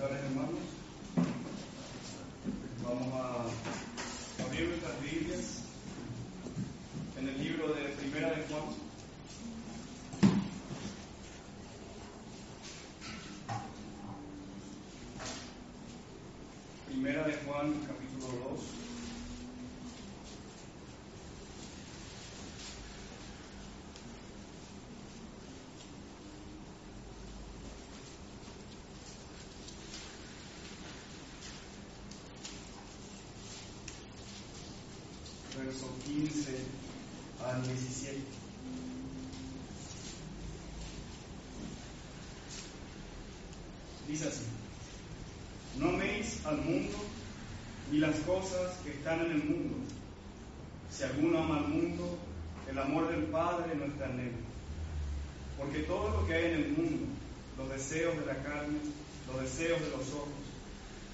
tardes, hermanos. Vamos a abrir nuestras Biblias en el libro de Primera de Juan. Primera de Juan, capítulo 2. Verso 15 al 17. Dice así, no améis al mundo ni las cosas que están en el mundo. Si alguno ama al mundo, el amor del Padre no está en él. Porque todo lo que hay en el mundo, los deseos de la carne, los deseos de los ojos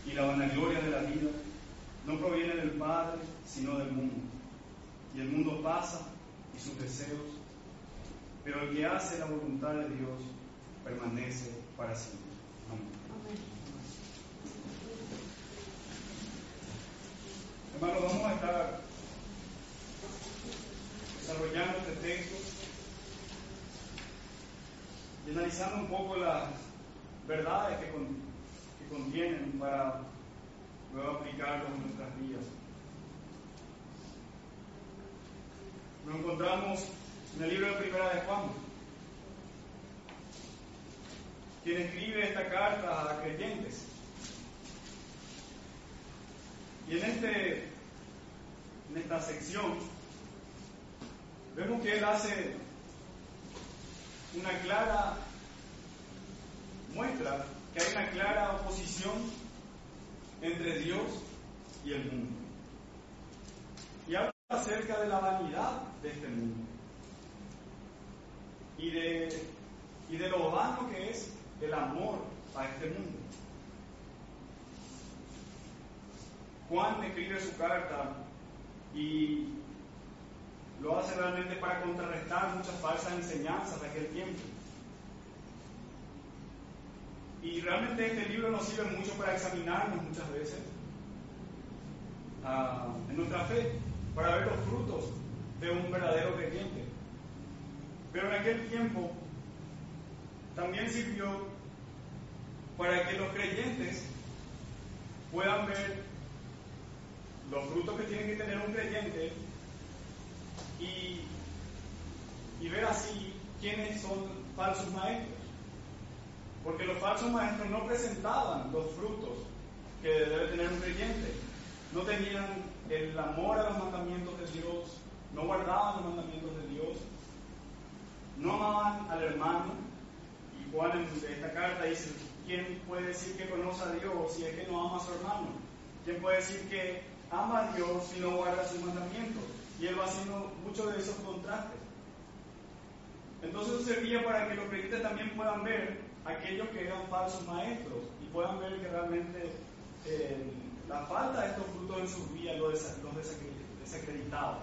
y la vanagloria de la vida, no proviene del Padre, sino del mundo. El mundo pasa y sus deseos, pero el que hace la voluntad de Dios permanece para siempre. Amén. Hermanos, vamos a estar desarrollando este texto y analizando un poco las verdades que, con, que contienen para luego aplicarlo en nuestras vidas. Nos encontramos en el libro de Primera de Juan, quien escribe esta carta a creyentes. Y en, este, en esta sección vemos que él hace una clara muestra que hay una clara oposición entre Dios y el mundo. Acerca de la vanidad de este mundo y de, y de lo vano que es el amor a este mundo. Juan escribe su carta y lo hace realmente para contrarrestar muchas falsas enseñanzas de aquel tiempo. Y realmente este libro nos sirve mucho para examinarnos muchas veces uh, en nuestra fe, para ver los frutos de un verdadero creyente. Pero en aquel tiempo también sirvió para que los creyentes puedan ver los frutos que tiene que tener un creyente y, y ver así quiénes son falsos maestros. Porque los falsos maestros no presentaban los frutos que debe tener un creyente. No tenían el amor a los mandamientos de Dios, no guardaban los mandamientos de Dios, no amaban al hermano. Y Juan en esta carta dice, ¿quién puede decir que conoce a Dios si es que no ama a su hermano? ¿Quién puede decir que ama a Dios si no guarda sus mandamientos? Y él va haciendo muchos de esos contrastes. Entonces eso servía para que los creyentes también puedan ver aquellos que eran falsos maestros y puedan ver que realmente eh, la falta de estos frutos en sus vidas los, desacreditaba.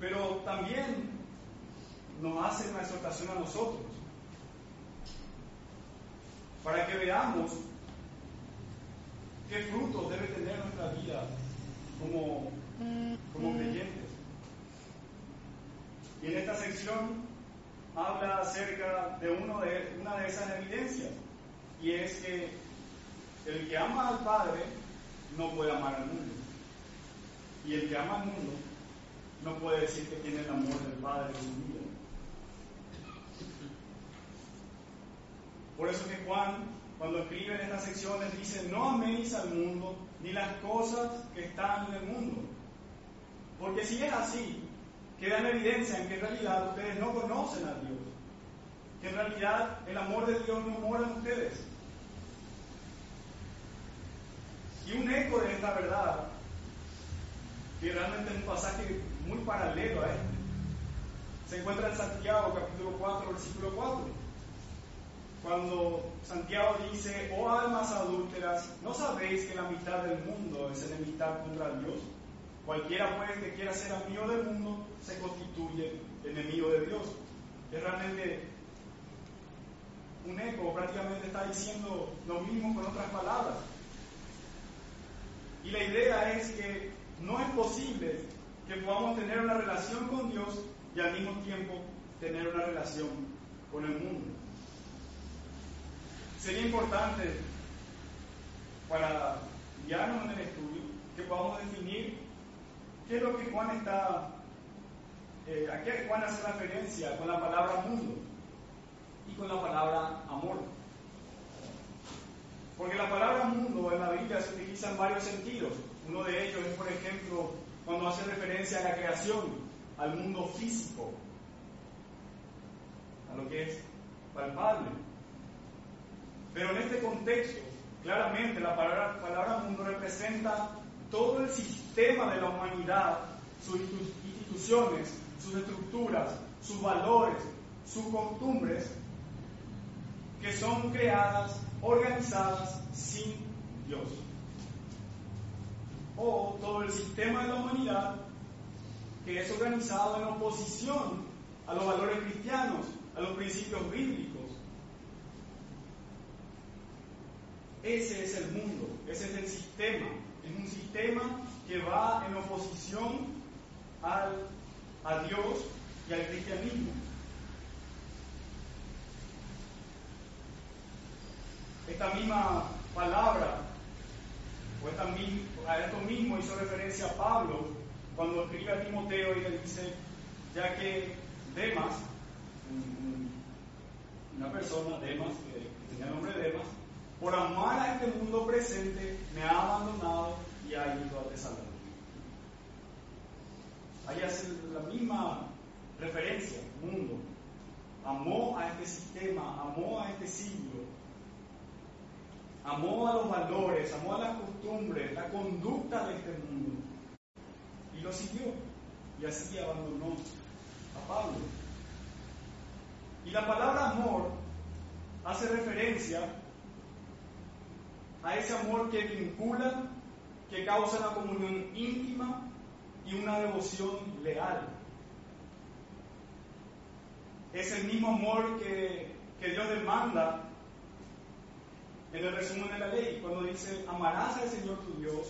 Pero también nos hace una exhortación a nosotros para que veamos qué frutos debe tener nuestra vida como, como creyentes. Y en esta sección habla acerca de, uno de una de esas evidencias, y es que el que ama al Padre no puede amar al mundo. Y el que ama al mundo no puede decir que tiene el amor del Padre en su vida. Por eso que Juan, cuando escribe en estas secciones, dice, no améis al mundo ni las cosas que están en el mundo. Porque si es así, queda en evidencia en que en realidad ustedes no conocen a Dios, que en realidad el amor de Dios no mora en ustedes. Y un eco de esta verdad, que realmente es un pasaje muy paralelo a este, se encuentra en Santiago capítulo 4, versículo 4, cuando Santiago dice, oh almas adúlteras, ¿no sabéis que la mitad del mundo es enemistad contra Dios? Cualquiera pues que quiera ser amigo del mundo se constituye enemigo de Dios. Es realmente un eco, prácticamente está diciendo lo mismo con otras palabras. Y la idea es que no es posible que podamos tener una relación con Dios y al mismo tiempo tener una relación con el mundo. Sería importante para guiarnos en el estudio que podamos definir qué es lo que Juan está, eh, a qué Juan hace referencia con la palabra mundo y con la palabra amor. Porque la palabra mundo en la Biblia se utiliza en varios sentidos. Uno de ellos es, por ejemplo, cuando hace referencia a la creación, al mundo físico, a lo que es palpable. Pero en este contexto, claramente la palabra, palabra mundo representa todo el sistema de la humanidad, sus instituciones, sus estructuras, sus valores, sus costumbres, que son creadas, organizadas sin Dios. O todo el sistema de la humanidad que es organizado en oposición a los valores cristianos, a los principios bíblicos. Ese es el mundo, ese es el sistema. Es un sistema que va en oposición al, a Dios y al cristianismo. Esta misma palabra, o a esto mismo hizo referencia a Pablo cuando escribe a Timoteo y le dice, ya que Demas, una persona, Demas, que tenía el nombre de Demas, por amar a este mundo presente, me ha abandonado y ha ido a Tesalónica. Ahí hace la misma referencia, mundo. Amó a este sistema, amó a este siglo, amó a los valores, amó a las costumbres, la conducta de este mundo. Y lo siguió. Y así abandonó a Pablo. Y la palabra amor hace referencia a ese amor que vincula, que causa una comunión íntima y una devoción leal. Es el mismo amor que, que Dios demanda en el resumen de la ley, cuando dice, amarás al Señor tu Dios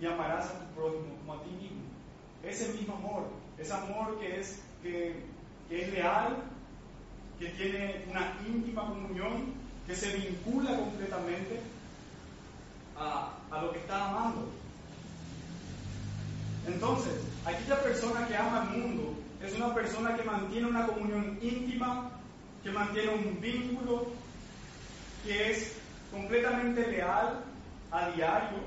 y amarás a tu prójimo como a ti mismo. Ese mismo amor, ese amor que es, que, que es leal, que tiene una íntima comunión, que se vincula completamente a, a lo que está amando. Entonces, aquella persona que ama al mundo es una persona que mantiene una comunión íntima, que mantiene un vínculo, que es completamente leal a diario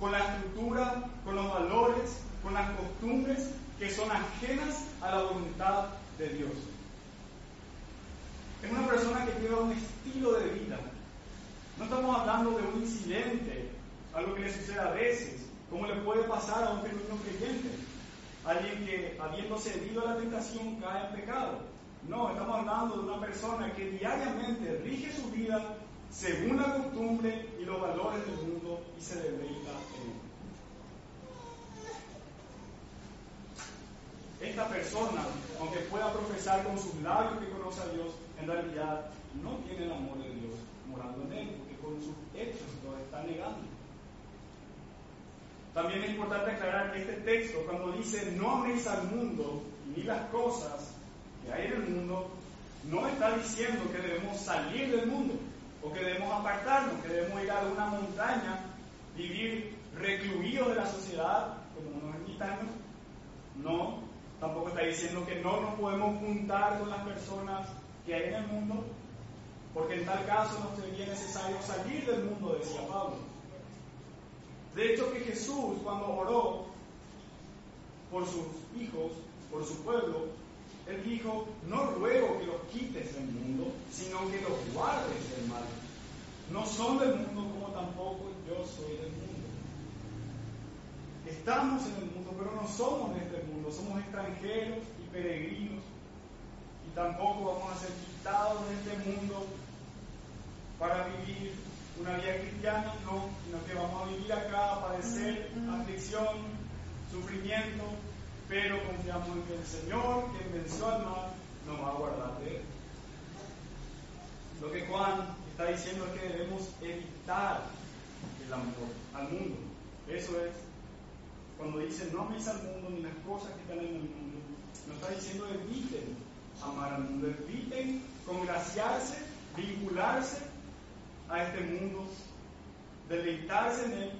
con la estructura, con los valores, con las costumbres que son ajenas a la voluntad de Dios. Es una persona que lleva un estilo de vida. No estamos hablando de un incidente, algo que le sucede a veces, como le puede pasar a un genuino creyente, alguien que habiéndose cedido a la tentación cae en pecado. No, estamos hablando de una persona que diariamente rige su vida según la costumbre y los valores del mundo y se deleita en él. Esta persona, aunque pueda profesar con sus labios que conoce a Dios, en realidad no tiene el amor de Dios morando en él, porque con sus hechos lo está negando. También es importante aclarar que este texto, cuando dice no améis al mundo ni las cosas que hay en el mundo, no está diciendo que debemos salir del mundo o que debemos apartarnos, que debemos ir a una montaña, vivir recluidos de la sociedad como unos ermitaños. No, tampoco está diciendo que no nos podemos juntar con las personas que hay en el mundo, porque en tal caso no sería necesario salir del mundo, decía Pablo. De hecho que Jesús cuando oró por sus hijos, por su pueblo, él dijo, no ruego que los quites del mundo, sino que los guardes del mal. No son del mundo como tampoco yo soy del mundo. Estamos en el mundo, pero no somos de este mundo, somos extranjeros y peregrinos. Y tampoco vamos a ser quitados de este mundo para vivir una vida cristiana, no, sino que vamos a vivir acá a padecer aflicción, sufrimiento, pero confiamos en que el Señor, que venció al mal, nos va a guardar de él. lo que Juan está diciendo es que debemos evitar el amor al mundo. Eso es, cuando dice no améis al mundo ni las cosas que están en el mundo, nos está diciendo eviten amar al mundo, eviten congraciarse, vincularse a este mundo, deleitarse en él,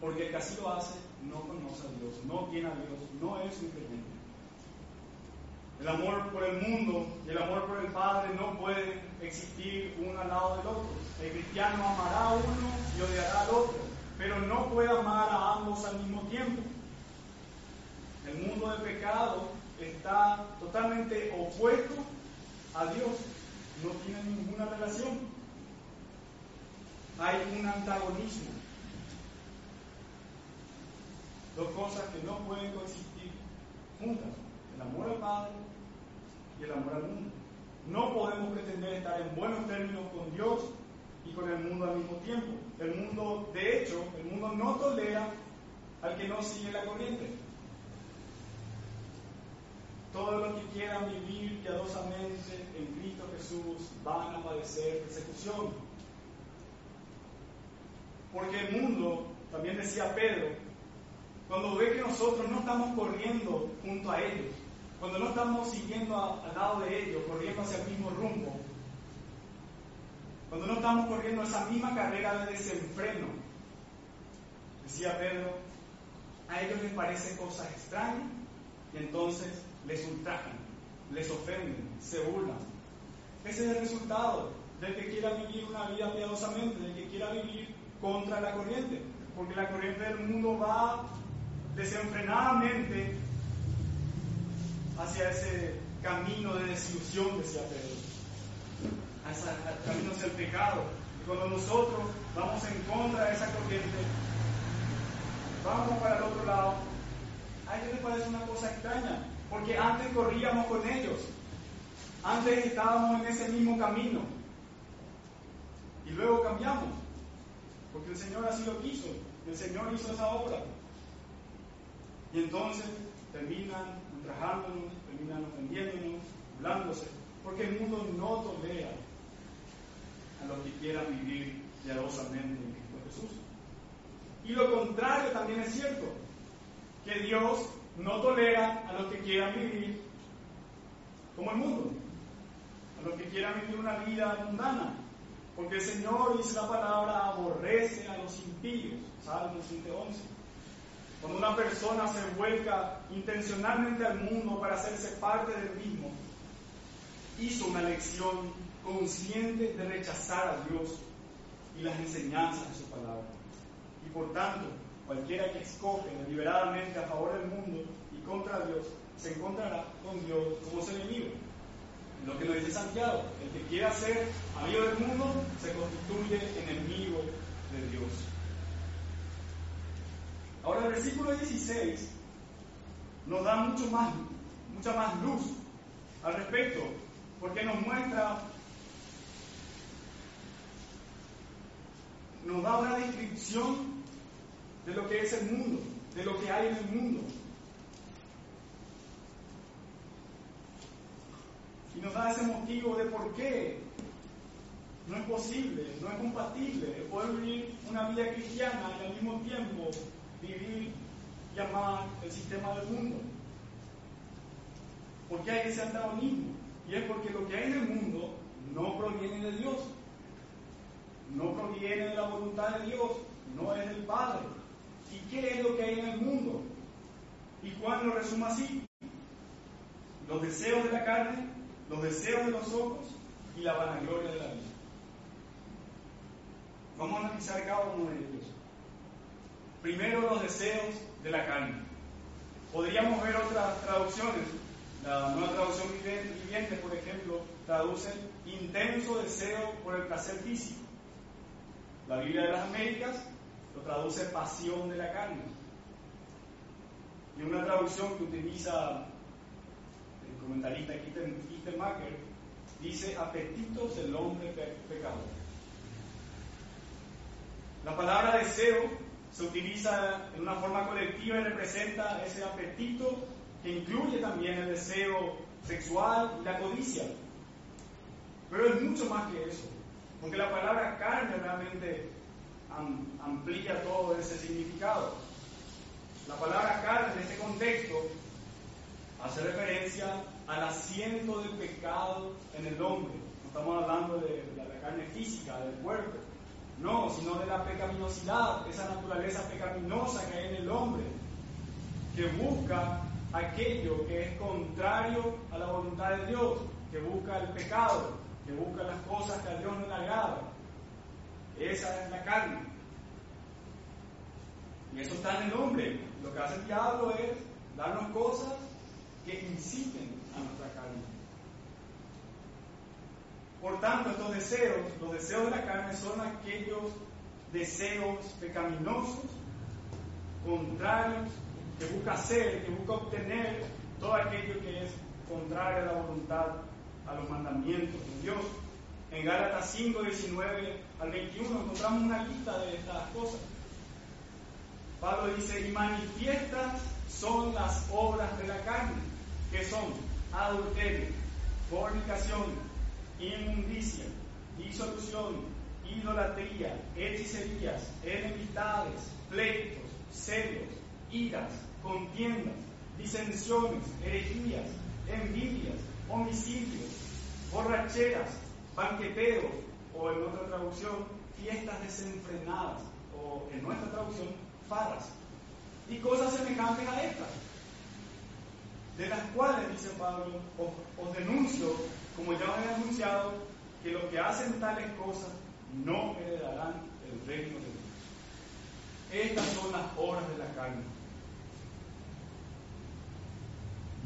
porque el que así lo hace no conoce a Dios, no tiene a Dios, no es creyente. El amor por el mundo y el amor por el Padre no pueden existir uno al lado del otro. El cristiano amará a uno y odiará al otro, pero no puede amar a ambos al mismo tiempo. El mundo del pecado está totalmente opuesto a Dios, no tiene ninguna relación. Hay un antagonismo. Dos cosas que no pueden coexistir juntas. El amor al Padre y el amor al mundo. No podemos pretender estar en buenos términos con Dios y con el mundo al mismo tiempo. El mundo, de hecho, el mundo no tolera al que no sigue la corriente. Todos los que quieran vivir piadosamente en Cristo Jesús van a padecer persecución. Porque el mundo, también decía Pedro, cuando ve que nosotros no estamos corriendo junto a ellos, cuando no estamos siguiendo al lado de ellos, corriendo hacia el mismo rumbo, cuando no estamos corriendo esa misma carrera de desenfreno, decía Pedro, a ellos les parece cosas extrañas y entonces les ultrajan, les ofenden, se burlan. Ese es el resultado del que quiera vivir una vida piadosamente, del que quiera vivir contra la corriente, porque la corriente del mundo va desenfrenadamente hacia ese camino de desilusión, decía Pedro, al camino hacia el pecado. Y cuando nosotros vamos en contra de esa corriente, vamos para el otro lado, a ellos les parece una cosa extraña, porque antes corríamos con ellos, antes estábamos en ese mismo camino, y luego cambiamos, porque el Señor así lo quiso, el Señor hizo esa obra. Y entonces terminan ultrajándonos, terminan ofendiéndonos, burlándose, porque el mundo no tolera a los que quieran vivir piadosamente en Cristo Jesús. Y lo contrario también es cierto, que Dios no tolera a los que quieran vivir como el mundo, a los que quieran vivir una vida mundana, porque el Señor, dice la palabra, aborrece a los impíos, Salmo 111. Cuando una persona se vuelca intencionalmente al mundo para hacerse parte del mismo, hizo una elección consciente de rechazar a Dios y las enseñanzas de su palabra. Y por tanto, cualquiera que escoge deliberadamente a favor del mundo y contra Dios, se encontrará con Dios como su enemigo. Lo que nos dice Santiago, el que quiera ser amigo del mundo se constituye enemigo de Dios. Ahora el versículo 16 nos da mucho más, mucha más luz al respecto, porque nos muestra, nos da una descripción de lo que es el mundo, de lo que hay en el mundo. Y nos da ese motivo de por qué no es posible, no es compatible poder vivir una vida cristiana y al mismo tiempo vivir y amar el sistema del mundo. ¿Por qué hay ese antagonismo? Y es porque lo que hay en el mundo no proviene de Dios, no proviene de la voluntad de Dios, no es del Padre. ¿Y qué es lo que hay en el mundo? Y Juan lo resume así. Los deseos de la carne, los deseos de los ojos y la vanagloria de la vida. Vamos a analizar cada uno de ellos. Primero los deseos de la carne. Podríamos ver otras traducciones. La nueva traducción viviente, por ejemplo, traduce intenso deseo por el placer físico. La Biblia de las Américas lo traduce pasión de la carne. Y una traducción que utiliza el comentarista Macker dice apetitos del hombre pecador. La palabra deseo se utiliza en una forma colectiva y representa ese apetito que incluye también el deseo sexual y la codicia. Pero es mucho más que eso, porque la palabra carne realmente amplía todo ese significado. La palabra carne en este contexto hace referencia al asiento del pecado en el hombre. No estamos hablando de la carne física, del cuerpo, no, sino de la pecaminosidad, esa naturaleza pecaminosa que hay en el hombre, que busca aquello que es contrario a la voluntad de Dios, que busca el pecado, que busca las cosas que a Dios no le agrada. Esa es la carne. Y eso está en el hombre. Lo que hace el diablo es darnos cosas que inciten a nuestra carne. Por tanto, estos deseos, los deseos de la carne, son aquellos deseos pecaminosos, contrarios, que busca hacer, que busca obtener todo aquello que es contrario a la voluntad, a los mandamientos de Dios. En Gálatas 5, 19 al 21 encontramos una lista de estas cosas. Pablo dice, y manifiestas son las obras de la carne, que son adulterio, fornicación, inmundicia, disolución, idolatría, hechicerías, enemistades, pleitos, celos, iras, contiendas, disensiones, herejías, envidias, homicidios, borracheras, banqueteros, o en otra traducción, fiestas desenfrenadas, o en nuestra traducción, faras, y cosas semejantes a estas, de las cuales, dice Pablo, os, denuncio, como ya os he anunciado, que los que hacen tales cosas no heredarán el reino de Dios. Estas son las obras de la carne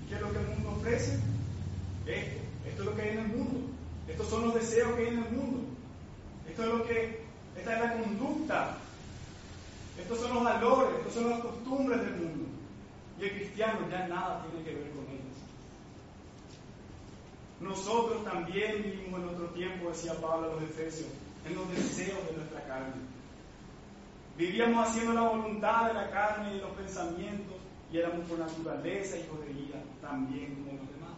¿Qué es lo que el mundo ofrece? Esto. Esto es lo que hay en el mundo. Estos son los deseos que hay en el mundo. Esto es lo que, esta es la conducta. Estos son los valores, estos son las costumbres del mundo. Y el cristiano ya nada tiene que ver con ellos. Nosotros también vivimos en otro tiempo, decía Pablo a los Efesios, en los deseos de nuestra carne. Vivíamos haciendo la voluntad de la carne y de los pensamientos y éramos por naturaleza hijos de ira, también como los demás.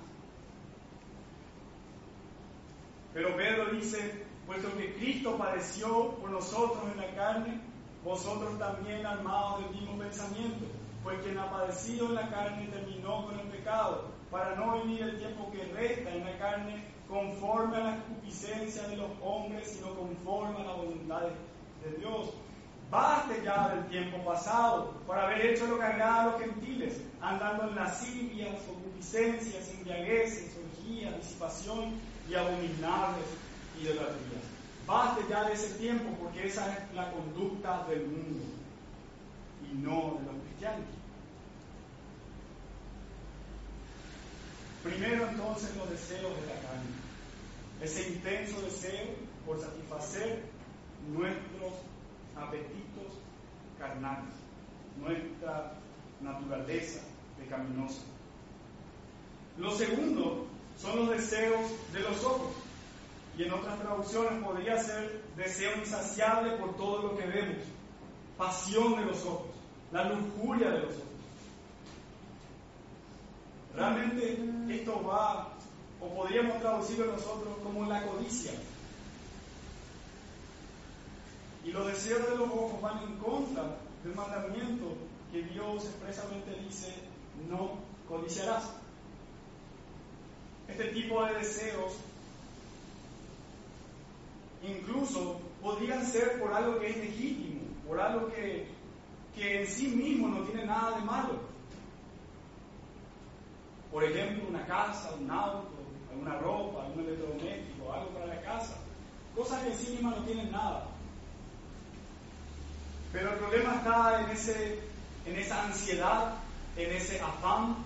Pero Pedro dice, puesto que Cristo padeció por nosotros en la carne, vosotros también armados del mismo pensamiento, pues quien ha padecido en la carne terminó con el pecado, para no vivir el tiempo que resta en la carne conforme a la concupiscencia de los hombres, sino conforme a la voluntad de Dios Baste ya del tiempo pasado por haber hecho lo que agrada a los gentiles, andando en lascivias, concupiscencias, embriagueces, orgías, disipación y abominables idolatrías. Baste ya de ese tiempo porque esa es la conducta del mundo y no de los cristianos. Primero entonces los deseos de la carne. Ese intenso deseo por satisfacer nuestros apetitos carnales, nuestra naturaleza pecaminosa. Lo segundo son los deseos de los ojos. Y en otras traducciones podría ser deseo insaciable por todo lo que vemos, pasión de los ojos, la lujuria de los ojos. Realmente esto va, o podríamos traducirlo nosotros como la codicia, y los deseos de los ojos van en contra del mandamiento que Dios expresamente dice, no codiciarás. Este tipo de deseos incluso podrían ser por algo que es legítimo, por algo que, que en sí mismo no tiene nada de malo. Por ejemplo, una casa, un auto, alguna ropa, algún electrodoméstico, algo para la casa. Cosas que en sí mismas no tienen nada. Pero el problema está en, ese, en esa ansiedad, en ese afán,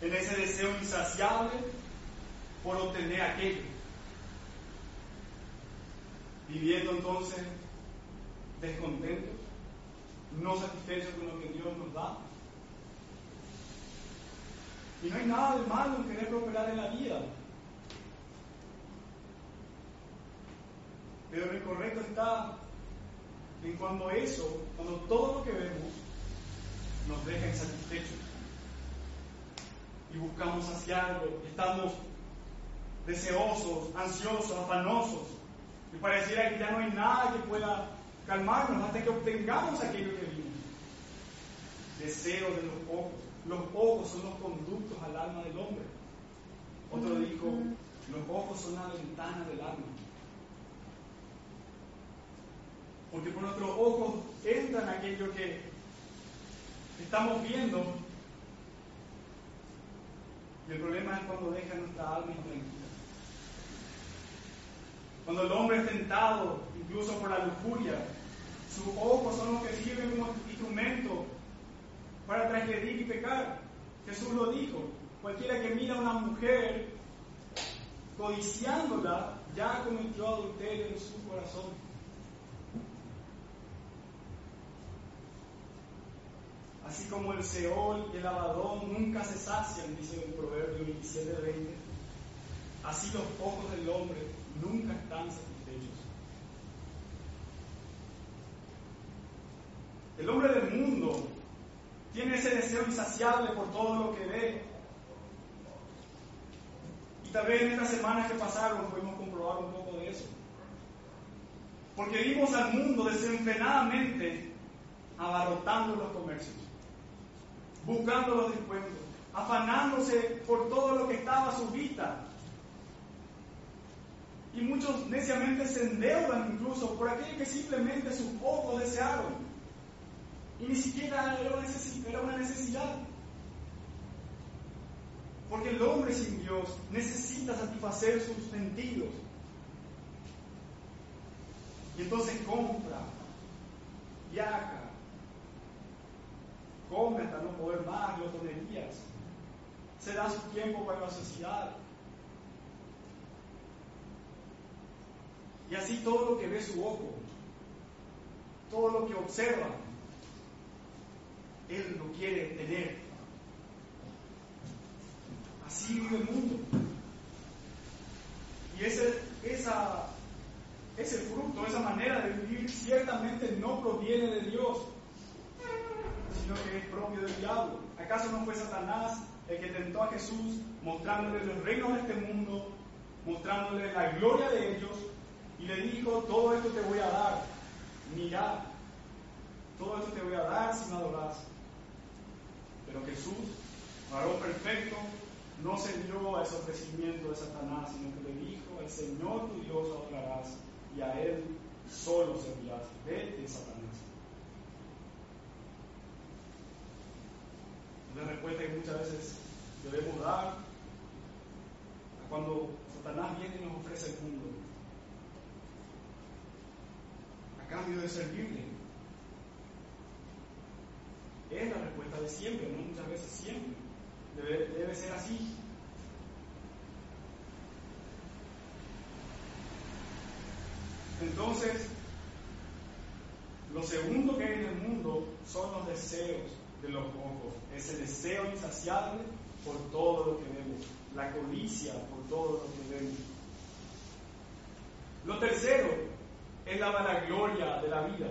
en ese deseo insaciable por obtener aquello. Viviendo entonces descontentos, no satisfechos con lo que Dios nos da. Y no hay nada de malo en querer prosperar en la vida. Pero lo incorrecto está en cuando eso, cuando todo lo que vemos nos deja insatisfechos y buscamos hacia algo, estamos deseosos, ansiosos, afanosos. Y pareciera que ya no hay nada que pueda calmarnos hasta que obtengamos aquello que vimos. Deseo de los ojos. Los ojos son los conductos al alma del hombre. Otro dijo, los ojos son la ventana del alma. Porque por nuestros ojos entran aquello que estamos viendo. Y el problema es cuando deja nuestra alma intranquila. Cuando el hombre es tentado, incluso por la lujuria, sus ojos son los que sirven como instrumento para transgredir y pecar. Jesús lo dijo. Cualquiera que mira a una mujer codiciándola ya cometió adulterio en su corazón. Así como el Seol y el Abadón nunca se sacian, dice el Proverbio 27:20, así los ojos del hombre nunca están satisfechos. El hombre del mundo tiene ese deseo insaciable por todo lo que ve. Y tal vez en estas semanas que pasaron pudimos comprobar un poco de eso. Porque vimos al mundo desenfrenadamente abarrotando los comercios, buscando los descuentos, afanándose por todo lo que estaba a su vista. Y muchos neciamente se endeudan incluso por aquello que simplemente sus ojos desearon. Y ni siquiera era una necesidad. Porque el hombre sin Dios necesita satisfacer sus sentidos. Y entonces compra, viaja, come hasta no poder más, glotonerías. Se da su tiempo para la sociedad. Y así todo lo que ve su ojo, todo lo que observa, él lo quiere tener. Así vive el mundo. Y ese, esa, ese fruto, esa manera de vivir, ciertamente no proviene de Dios, sino que es propio del diablo. ¿Acaso no fue Satanás el que tentó a Jesús mostrándole los reinos de este mundo, mostrándole la gloria de ellos, y le dijo, todo esto te voy a dar, mira, todo esto te voy a dar si me adoras. Pero Jesús, varón perfecto, no se dio a ese ofrecimiento de Satanás, sino que le dijo, al Señor tu Dios adorarás y a Él solo servirás. Vete, Satanás. La respuesta que muchas veces debemos dar a cuando Satanás viene y nos ofrece el mundo, a cambio de servirle es la respuesta de siempre, no muchas veces siempre. Debe, debe ser así. Entonces, lo segundo que hay en el mundo son los deseos de los ojos. Ese deseo insaciable por todo lo que vemos. La codicia por todo lo que vemos. Lo tercero es la vanagloria de la vida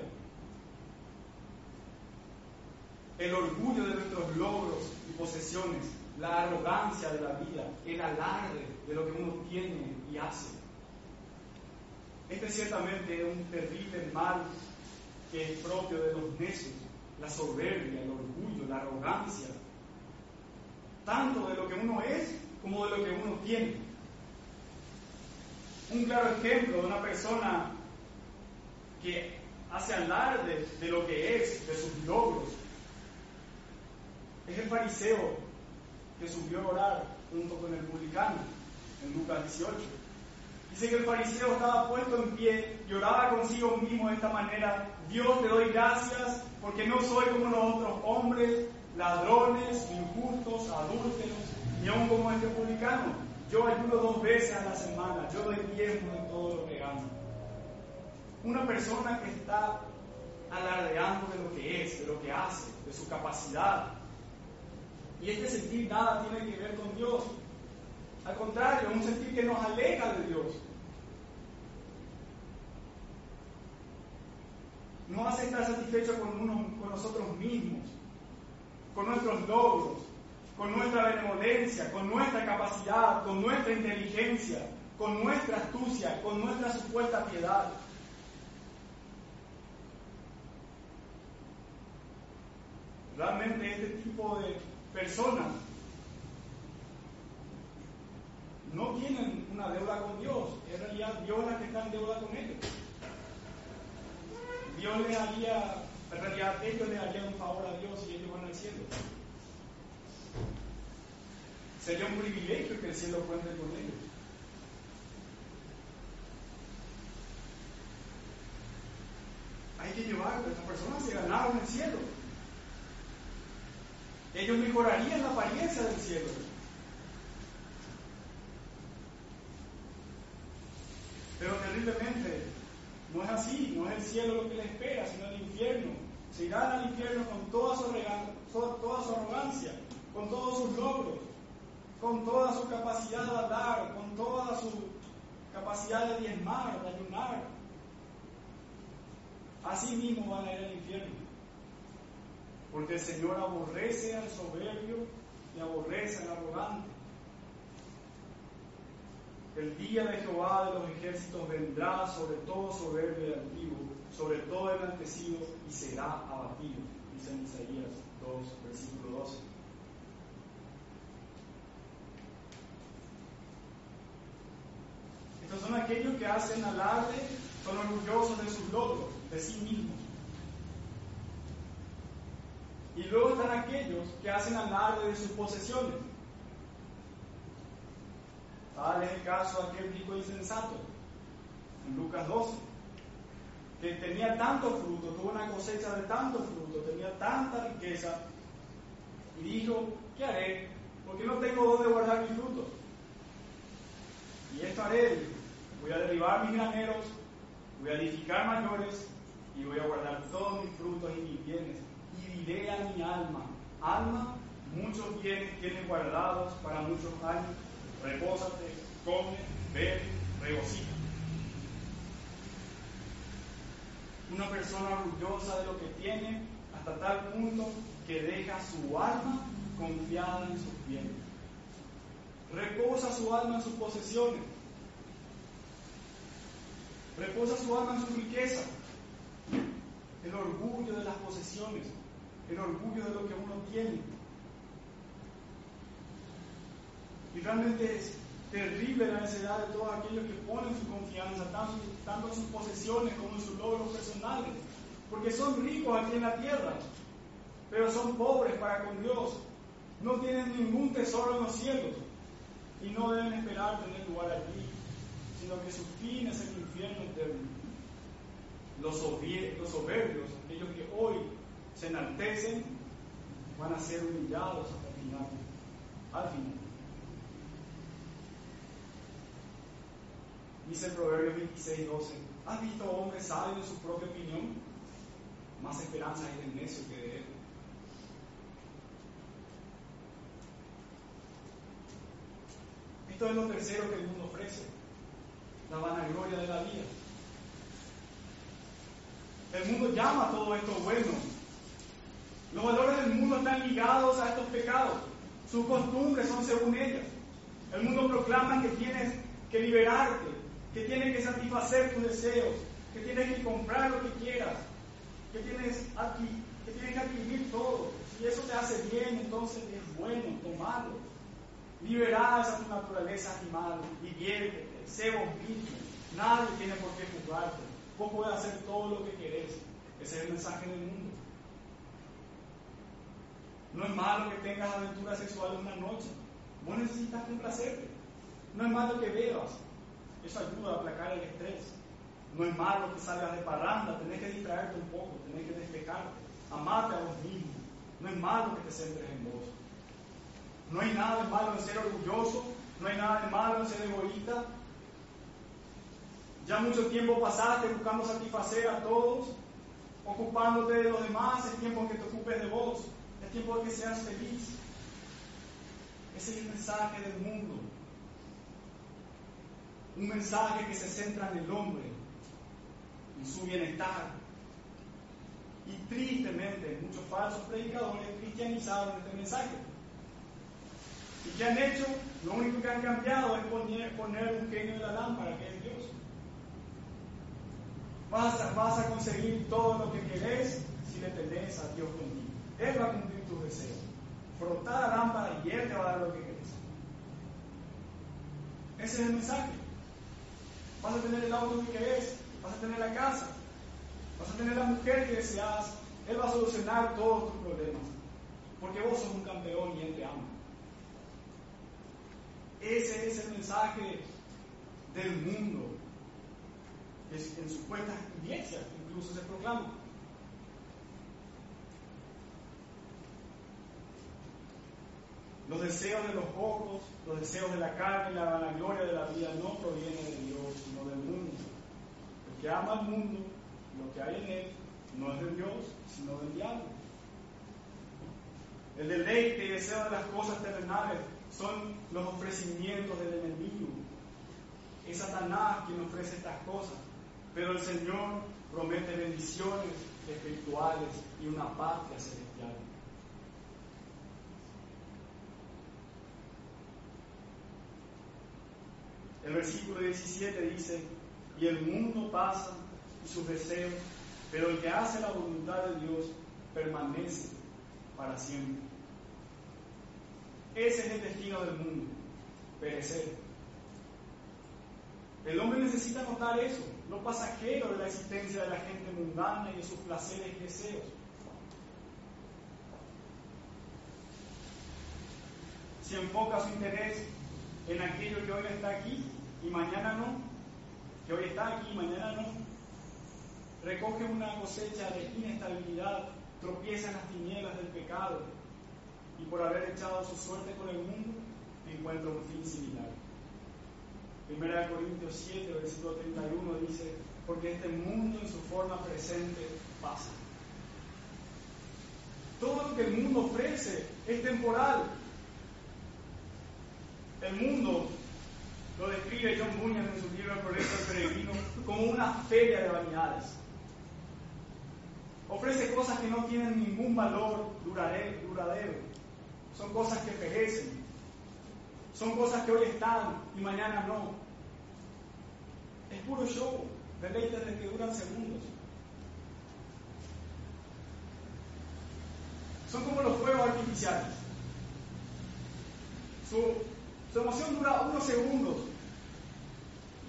el orgullo de nuestros logros y posesiones, la arrogancia de la vida, el alarde de lo que uno tiene y hace. Este es ciertamente un terrible mal que es propio de los necios, la soberbia, el orgullo, la arrogancia, tanto de lo que uno es como de lo que uno tiene. Un claro ejemplo de una persona que hace alarde de lo que es, de sus logros, es el fariseo que subió a orar junto con el publicano en Lucas 18. Dice que el fariseo estaba puesto en pie y oraba consigo mismo de esta manera, Dios te doy gracias porque no soy como los otros hombres, ladrones, injustos, adúlteros, ni aun como este publicano. Yo ayudo dos veces a la semana, yo doy tiempo en todo lo que gano. Una persona que está alardeando de lo que es, de lo que hace, de su capacidad, y este sentir nada tiene que ver con Dios. Al contrario, es un sentir que nos aleja de Dios. No hace estar satisfecho con, con nosotros mismos, con nuestros logros, con nuestra benevolencia, con nuestra capacidad, con nuestra inteligencia, con nuestra astucia, con nuestra supuesta piedad. Realmente este tipo de personas no tienen una deuda con Dios, en realidad Dios es la que está en deuda con ellos. Dios les haría, en realidad ellos le harían un favor a Dios y ellos van al cielo. Sería un privilegio que el cielo cuente con ellos. Hay que llevarlo, esas personas se ganaron el cielo. Ellos mejorarían la apariencia del cielo. Pero terriblemente, no es así, no es el cielo lo que les espera, sino el infierno. Se irán al infierno con toda su, arrogancia, con todos sus logros, con toda su capacidad de dar, con toda su capacidad de diezmar, de ayunar. Así mismo van a ir al infierno. Porque el Señor aborrece al soberbio y aborrece al arrogante. El día de Jehová de los ejércitos vendrá sobre todo soberbio y altivo, sobre todo enaltecido y será abatido, dice en Isaías 2, versículo 12. Estos son aquellos que hacen alarde, son orgullosos de sus logros, de sí mismos. Y luego están aquellos que hacen alarde de sus posesiones. Tal es el caso de aquel rico insensato, en Lucas 12, que tenía tanto fruto, tuvo una cosecha de tanto fruto, tenía tanta riqueza, y dijo, ¿qué haré? Porque no tengo dónde guardar mis frutos. Y esto haré, voy a derribar mis graneros, voy a edificar mayores, y voy a guardar todos mis frutos y mis bienes diré a mi alma, alma, muchos bienes tienes guardados para muchos años, repósate, come, bebe, regocija. Una persona orgullosa de lo que tiene hasta tal punto que deja su alma confiada en sus bienes. Reposa su alma en sus posesiones. Reposa su alma en su riqueza. El orgullo de las posesiones el orgullo de lo que uno tiene. Y realmente es terrible la necesidad de todos aquellos que ponen su confianza tanto, en sus posesiones como en sus logros personales, porque son ricos aquí en la tierra, pero son pobres para con Dios, no tienen ningún tesoro en los cielos y no deben esperar tener lugar allí, sino que su fin es el infierno eterno. Los, los soberbios, aquellos que hoy se enaltecen, van a ser humillados el final. Al final. Dice el Proverbio 26, 12. ¿Has visto hombre sabio en su propia opinión? Más esperanza hay del necio que de él. Esto es lo tercero que el mundo ofrece, la vanagloria de la vida. El mundo llama todo esto bueno, los valores del mundo están ligados a estos pecados. Sus costumbres son según ellas. El mundo proclama que tienes que liberarte, que tienes que satisfacer tus deseos, que tienes que comprar lo que quieras, que tienes, aquí, que, tienes que adquirir todo. Si eso te hace bien, entonces es bueno tomarlo. Liberarás a tu naturaleza animal, diviértete, sé vos mismo. Nadie tiene por qué juzgarte. Vos puedes hacer todo lo que querés. Ese es el mensaje del mundo. No es malo que tengas aventura sexual una noche. Vos necesitas complacerte. No es malo que bebas. Eso ayuda a aplacar el estrés. No es malo que salgas de parranda. Tenés que distraerte un poco. Tenés que despejarte. Amate a vos mismo. No es malo que te centres en vos. No hay nada de malo en ser orgulloso. No hay nada de malo en ser egoísta. Ya mucho tiempo pasaste buscando satisfacer a todos, ocupándote de los demás, es tiempo que te ocupes de vos tiempo de que seas feliz. Ese es el mensaje del mundo. Un mensaje que se centra en el hombre, en su bienestar. Y tristemente, muchos falsos predicadores cristianizaron este mensaje. ¿Y qué han hecho? Lo único que han cambiado es poner, poner un genio en la lámpara, que es Dios. Vas a, vas a conseguir todo lo que querés si le tenés a Dios contigo. Él va a cumplir tus. Frotar la lámpara y Él te va a dar lo que querés. Ese es el mensaje. Vas a tener el auto que querés, vas a tener la casa, vas a tener la mujer que deseas. Él va a solucionar todos tus problemas. Porque vos sos un campeón y Él te ama. Ese es el mensaje del mundo. En supuestas iglesias incluso se proclama. Los deseos de los ojos, los deseos de la carne y la vanagloria de la vida no provienen de Dios, sino del mundo. El que ama al mundo, lo que hay en él, no es de Dios, sino del diablo. El deleite y deseo de las cosas terrenales son los ofrecimientos del enemigo. Es Satanás quien ofrece estas cosas, pero el Señor promete bendiciones espirituales y una patria celestial. El versículo 17 dice, y el mundo pasa y sus deseos, pero el que hace la voluntad de Dios permanece para siempre. Ese es el destino del mundo, perecer. El hombre necesita notar eso, lo pasajero de la existencia de la gente mundana y de sus placeres y deseos. Si enfoca su interés en aquello que hoy está aquí y mañana no, que hoy está aquí y mañana no, recoge una cosecha de inestabilidad, tropieza en las tinieblas del pecado y por haber echado su suerte con el mundo, encuentra un fin similar. Primera de Corintios 7, versículo 31 dice, porque este mundo en su forma presente pasa. Todo lo que el mundo ofrece es temporal, el mundo lo describe John Bunyan en su libro El progreso del peregrino como una feria de vanidades. Ofrece cosas que no tienen ningún valor duradero. Son cosas que perecen. Son cosas que hoy están y mañana no. Es puro show, deleites de que duran segundos. Son como los fuegos artificiales. Su su emoción dura unos segundos.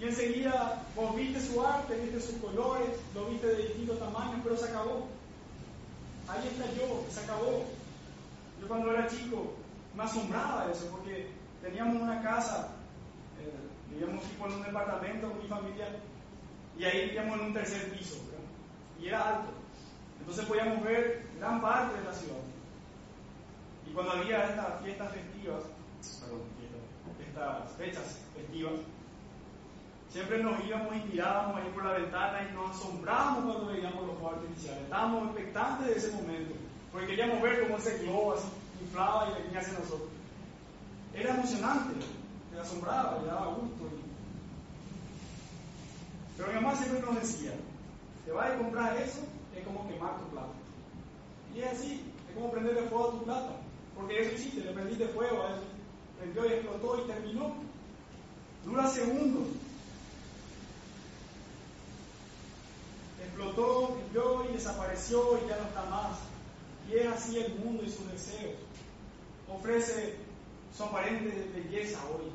Y enseguida vos viste su arte, viste sus colores, lo viste de distintos tamaños, pero se acabó. Ahí está yo, se acabó. Yo cuando era chico me asombraba eso, porque teníamos una casa, eh, vivíamos tipo en un departamento con mi familia, y ahí vivíamos en un tercer piso, y era alto. Entonces podíamos ver gran parte de la ciudad. Y cuando había estas fiestas festivas, perdón, estas fechas festivas, siempre nos íbamos y mirábamos ahí por la ventana y nos asombrábamos cuando veíamos los fuegos artificiales. Estábamos expectantes de ese momento, porque queríamos ver cómo ese globo así inflaba y venía hacia nosotros. Era emocionante, me asombraba, le daba gusto. Pero mi mamá siempre nos decía, te vas a comprar eso, es como quemar tu plata. Y es así, es como prenderle fuego a tu plata, porque eso hiciste, le prendiste fuego a eso prendió y explotó y terminó. Dura segundos. Explotó, brilló y desapareció y ya no está más. Y es así el mundo y sus deseos. Ofrece su aparente belleza hoy.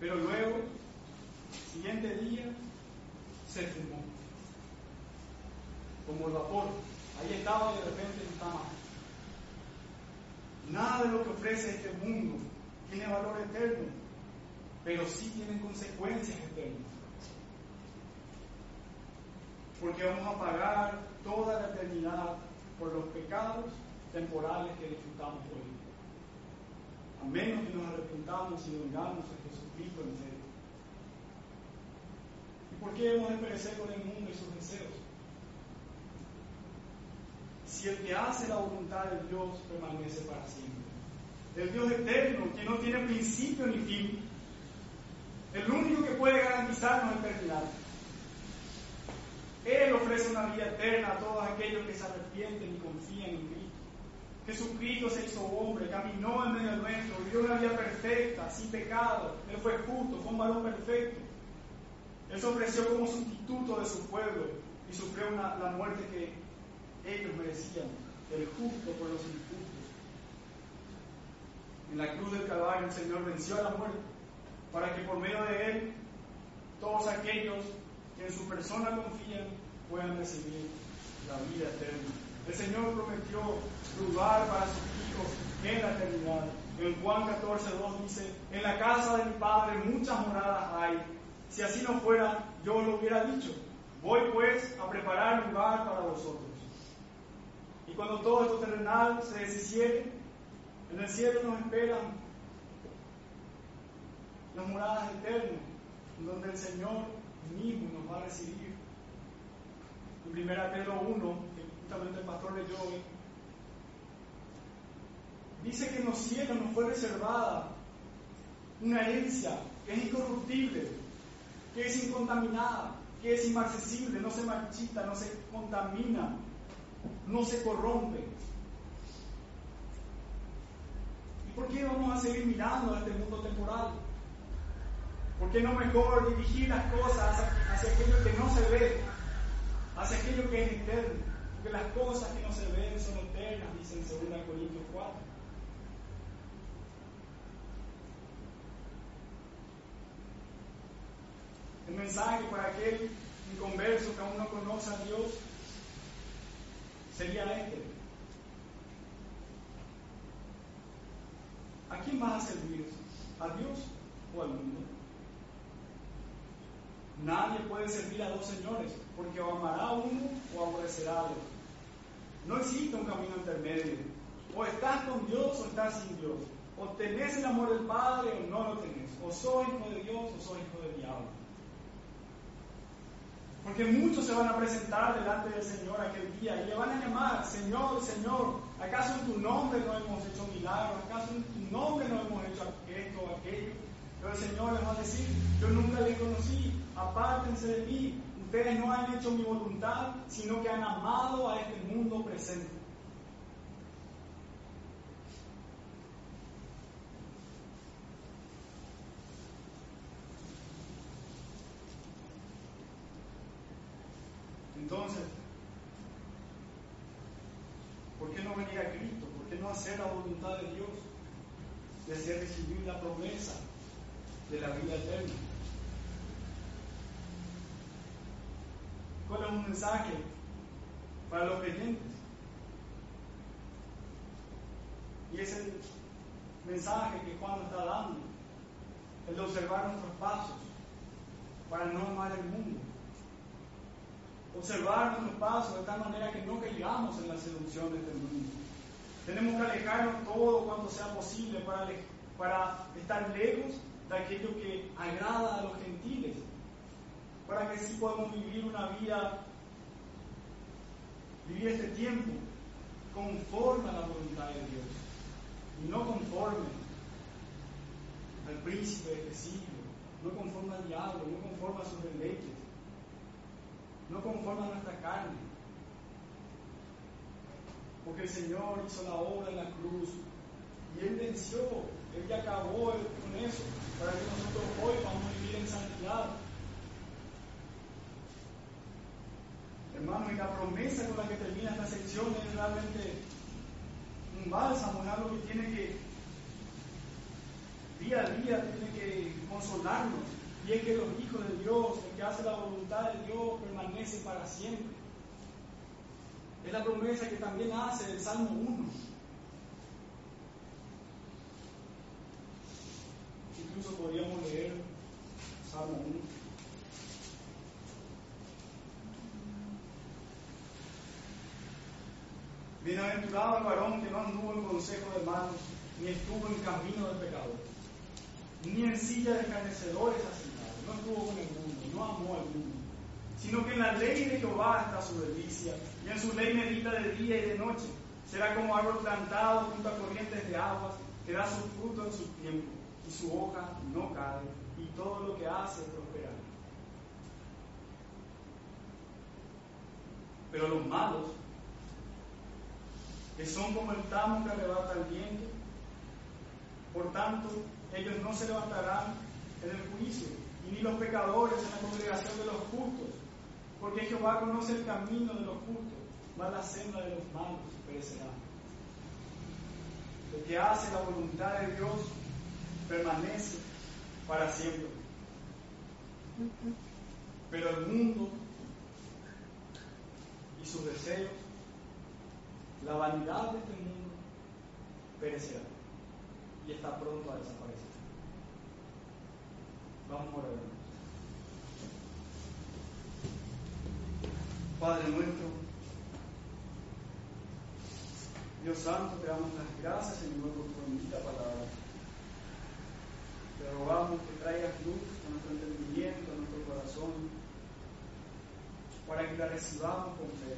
Pero luego, siguiente día, se fumó. Como el vapor. Ahí estaba y de repente no está más. Nada de lo que ofrece este mundo tiene valor eterno, pero sí tienen consecuencias eternas. Porque vamos a pagar toda la eternidad por los pecados temporales que disfrutamos hoy. A menos que nos arrepintamos y vengamos a Jesucristo en serio. ¿Y por qué hemos de perecer con el mundo y sus deseos? Si el que hace la voluntad de Dios permanece para siempre. El Dios eterno, que no tiene principio ni fin, el único que puede garantizarnos eternidad. Él ofrece una vida eterna a todos aquellos que se arrepienten y confían en Cristo. Jesucristo se hizo hombre, caminó en medio nuestro, vivió una vida perfecta, sin pecado. Él fue justo, fue un varón perfecto. Él se ofreció como sustituto de su pueblo y sufrió la muerte que ellos merecían, el justo por los injustos. En la cruz del Calvario el Señor venció a la muerte para que por medio de Él todos aquellos que en su persona confían puedan recibir la vida eterna. El Señor prometió lugar para sus hijos en la eternidad. En Juan 14, 2 dice, en la casa de mi Padre muchas moradas hay. Si así no fuera, yo lo hubiera dicho. Voy pues a preparar lugar para vosotros. Y cuando todo esto terrenal se deshiciere, en el cielo nos esperan las moradas eternas, donde el Señor mismo nos va a recibir. En 1 Pedro 1, que justamente el pastor leyó dice que en los cielos nos fue reservada una herencia que es incorruptible, que es incontaminada, que es inmarcesible, no se marchita, no se contamina, no se corrompe. ¿Y por qué vamos a seguir mirando a este mundo temporal? ¿Por qué no mejor dirigir las cosas hacia, aquello que no se ve, hacia aquello que es eterno? Porque las cosas que no se ven son eternas, dice en 2 Corintios 4. El mensaje para aquel inconverso que aún no conoce a Dios sería este. ¿A quién vas a servir? ¿A Dios o al mundo? Nadie puede servir a dos señores, porque o amará a uno o aborrecerá a otro. No existe un camino intermedio. O estás con Dios o estás sin Dios. O tenés el amor del Padre o no lo tenés. O soy hijo de Dios o soy hijo del diablo. Porque muchos se van a presentar delante del Señor aquel día y le van a llamar, Señor, Señor, ¿acaso en tu nombre no hemos hecho milagros? ¿Acaso en tu nombre no hemos hecho esto o aquello? Pero el Señor les va a decir, yo nunca le conocí, apártense de mí, ustedes no han hecho mi voluntad, sino que han amado a este mundo presente. Entonces, ¿por qué no venir a Cristo? ¿Por qué no hacer la voluntad de Dios? De hacer recibir la promesa de la vida eterna. ¿Cuál es un mensaje para los creyentes? Y es el mensaje que Juan está dando, el de observar nuestros pasos para no amar el mundo observar nuestros pasos de tal manera que no caigamos en la seducción de este mundo. Tenemos que alejarnos todo cuanto sea posible para, estar lejos de aquello que agrada a los gentiles, para que sí podamos vivir una vida, vivir este tiempo conforme a la voluntad de Dios y no conforme al príncipe de este siglo, no conforme al diablo, no conforme a sus deleites no conforme a nuestra carne. Porque el Señor hizo la obra en la cruz y Él venció, Él ya acabó con eso, para que nosotros hoy vamos a vivir en santidad. Hermano, y la promesa con la que termina esta sección es realmente un bálsamo, es algo que tiene que, día a día, tiene que consolarnos. Y es que los hijos de Dios, el que hace la voluntad de Dios, permanece para siempre. Es la promesa que también hace el Salmo 1. Incluso podríamos leer Salmo 1. Bienaventurado el varón que no anduvo en consejo de manos, ni estuvo en camino del pecador, ni en silla de escarnecedores así no estuvo con el mundo, no amó al mundo, sino que en la ley de Jehová está su delicia, y en su ley medita de día y de noche. Será como árbol plantado junto a corrientes de aguas, que da su fruto en su tiempo, y su hoja no cae, y todo lo que hace prosperará. Pero los malos que son como el tamo que arrebata el viento. Por tanto, ellos no se levantarán en el juicio, ni los pecadores en la congregación de los justos, porque Jehová conoce el camino de los justos, mas la senda de los malos perecerá. El que hace la voluntad de Dios permanece para siempre. Pero el mundo y sus deseos, la vanidad de este mundo, perecerá y está pronto a desaparecer. Vamos a orar. Padre nuestro, Dios Santo, te damos las gracias, Señor, por tu bendita palabra. Te rogamos que traigas luz a nuestro entendimiento, a nuestro corazón, para que la recibamos con fe.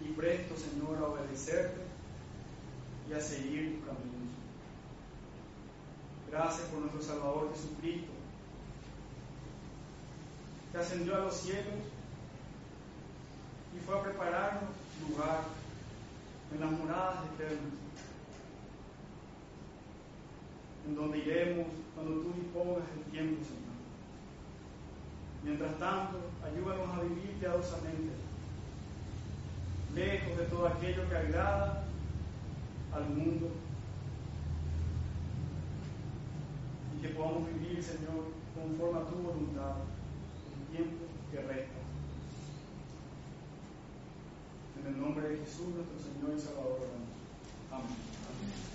Y presto, Señor, a obedecerte y a seguir tus caminos. Gracias por nuestro Salvador Jesucristo, que ascendió a los cielos y fue a prepararnos lugar en las moradas eternas, en donde iremos cuando tú dispongas el tiempo, Señor. Mientras tanto, ayúdanos a vivir piadosamente, lejos de todo aquello que agrada al mundo y que podamos vivir, Señor, conforme a tu voluntad el tiempo que resta. En el nombre de Jesús, nuestro Señor y Salvador. Amén. Amén.